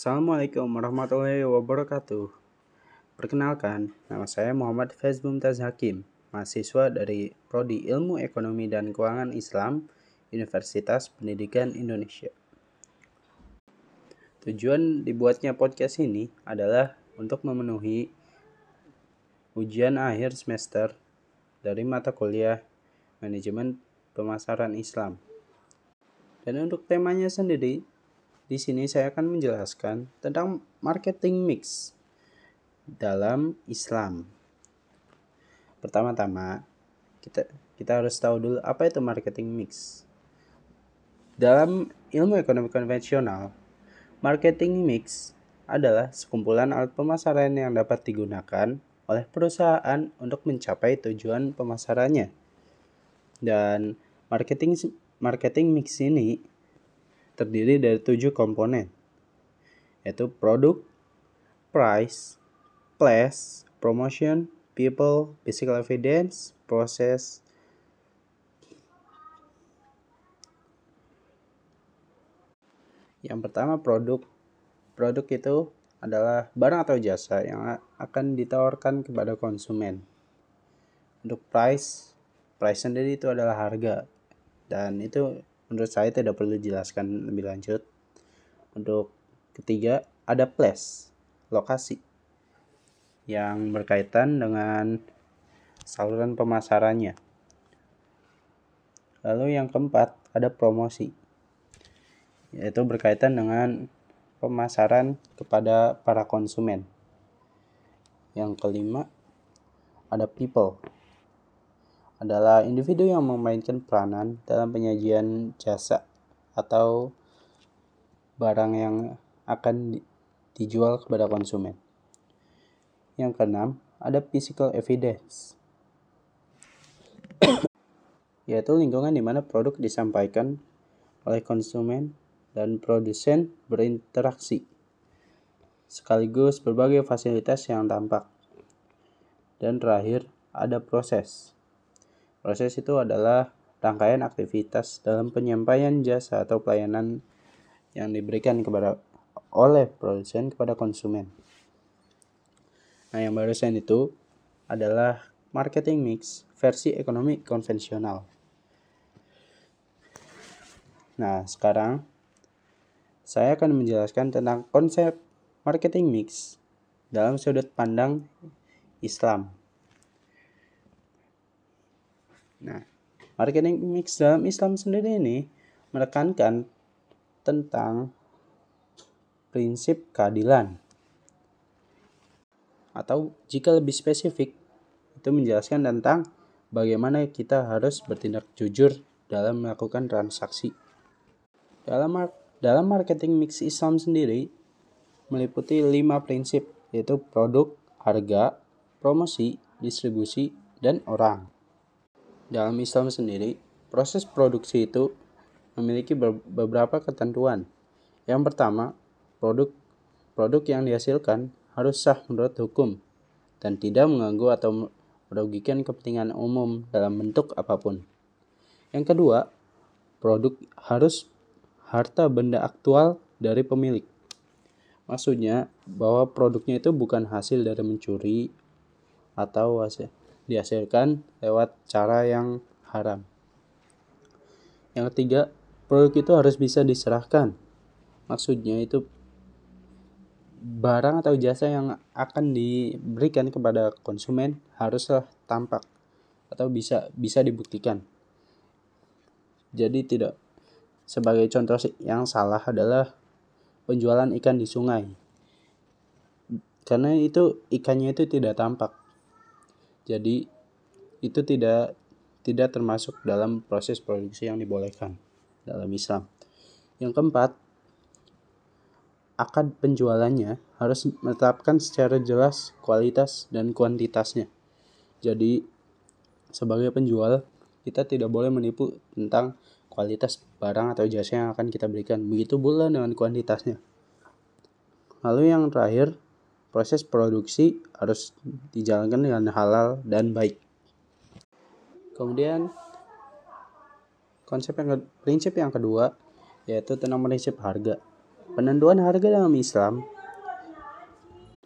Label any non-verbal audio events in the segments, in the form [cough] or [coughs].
Assalamualaikum warahmatullahi wabarakatuh. Perkenalkan, nama saya Muhammad Faiz Mumtaz Hakim, mahasiswa dari Prodi Ilmu Ekonomi dan Keuangan Islam, Universitas Pendidikan Indonesia. Tujuan dibuatnya podcast ini adalah untuk memenuhi ujian akhir semester dari mata kuliah Manajemen Pemasaran Islam. Dan untuk temanya sendiri, di sini saya akan menjelaskan tentang marketing mix dalam Islam. Pertama-tama, kita kita harus tahu dulu apa itu marketing mix. Dalam ilmu ekonomi konvensional, marketing mix adalah sekumpulan alat pemasaran yang dapat digunakan oleh perusahaan untuk mencapai tujuan pemasarannya. Dan marketing marketing mix ini terdiri dari tujuh komponen, yaitu produk, price, place, promotion, people, physical evidence, process, Yang pertama produk. Produk itu adalah barang atau jasa yang akan ditawarkan kepada konsumen. Untuk price, price sendiri itu adalah harga. Dan itu menurut saya tidak perlu dijelaskan lebih lanjut. Untuk ketiga, ada place, lokasi yang berkaitan dengan saluran pemasarannya. Lalu yang keempat, ada promosi yaitu berkaitan dengan pemasaran kepada para konsumen. Yang kelima, ada people. Adalah individu yang memainkan peranan dalam penyajian jasa atau barang yang akan dijual kepada konsumen. Yang keenam, ada physical evidence. [coughs] yaitu lingkungan di mana produk disampaikan oleh konsumen dan produsen berinteraksi, sekaligus berbagai fasilitas yang tampak. Dan terakhir, ada proses. Proses itu adalah rangkaian aktivitas dalam penyampaian jasa atau pelayanan yang diberikan kepada oleh produsen kepada konsumen. Nah, yang barusan itu adalah marketing mix versi ekonomi konvensional. Nah, sekarang saya akan menjelaskan tentang konsep marketing mix dalam sudut pandang Islam. Nah, marketing mix dalam Islam sendiri ini menekankan tentang prinsip keadilan. Atau jika lebih spesifik, itu menjelaskan tentang bagaimana kita harus bertindak jujur dalam melakukan transaksi. Dalam dalam marketing mix Islam sendiri meliputi lima prinsip yaitu produk, harga, promosi, distribusi, dan orang. Dalam Islam sendiri, proses produksi itu memiliki beberapa ketentuan. Yang pertama, produk produk yang dihasilkan harus sah menurut hukum dan tidak mengganggu atau merugikan kepentingan umum dalam bentuk apa pun. Yang kedua, produk harus harta benda aktual dari pemilik. Maksudnya bahwa produknya itu bukan hasil dari mencuri atau hasil dihasilkan lewat cara yang haram. Yang ketiga, produk itu harus bisa diserahkan. Maksudnya itu barang atau jasa yang akan diberikan kepada konsumen haruslah tampak atau bisa bisa dibuktikan. Jadi tidak sebagai contoh yang salah adalah penjualan ikan di sungai. Karena itu ikannya itu tidak tampak. Jadi itu tidak tidak termasuk dalam proses produksi yang dibolehkan dalam Islam. Yang keempat, akad penjualannya harus menetapkan secara jelas kualitas dan kuantitasnya. Jadi sebagai penjual kita tidak boleh menipu tentang kualitas barang atau jasa yang akan kita berikan. Begitu pula dengan kuantitasnya. Lalu yang terakhir, proses produksi harus dijalankan dengan halal dan baik. Kemudian konsep yang prinsip yang kedua yaitu tentang prinsip harga. penentuan harga dalam Islam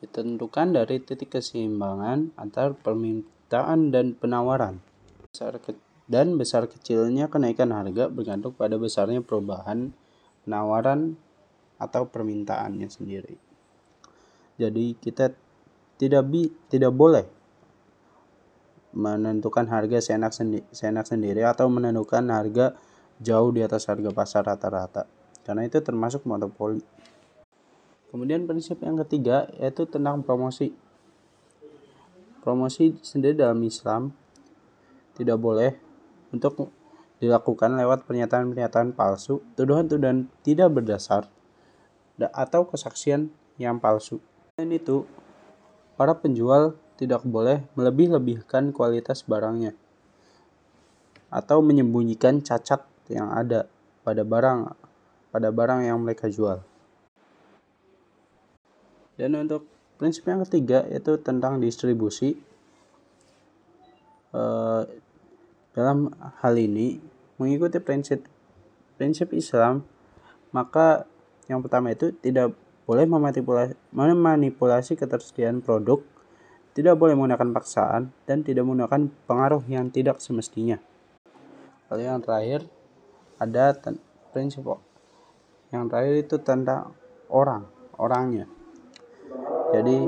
ditentukan dari titik keseimbangan antar permintaan dan penawaran. Besar ke dan besar kecilnya kenaikan harga bergantung pada besarnya perubahan penawaran atau permintaannya sendiri. Jadi kita tidak bi tidak boleh menentukan harga seenak, sendi seenak sendiri atau menentukan harga jauh di atas harga pasar rata-rata karena itu termasuk monopoli. Kemudian prinsip yang ketiga yaitu tentang promosi. Promosi sendiri dalam Islam tidak boleh untuk dilakukan lewat pernyataan-pernyataan palsu, tuduhan-tuduhan tidak berdasar, atau kesaksian yang palsu. Dan itu, para penjual tidak boleh melebih-lebihkan kualitas barangnya atau menyembunyikan cacat yang ada pada barang pada barang yang mereka jual. Dan untuk prinsip yang ketiga yaitu tentang distribusi. Uh, dalam hal ini mengikuti prinsip prinsip Islam maka yang pertama itu tidak boleh memanipulasi, memanipulasi ketersediaan produk tidak boleh menggunakan paksaan, dan tidak menggunakan pengaruh yang tidak semestinya. Lalu yang terakhir, ada prinsip yang terakhir itu tentang orang, orangnya. Jadi,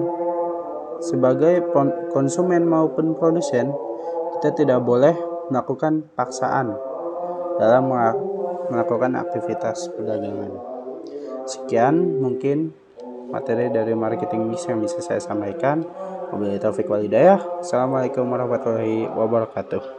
sebagai konsumen maupun produsen, kita tidak boleh melakukan paksaan dalam melakukan aktivitas perdagangan. Sekian mungkin materi dari marketing mix yang bisa saya sampaikan. Wabillahi taufiq walhidayah. Assalamualaikum warahmatullahi wabarakatuh.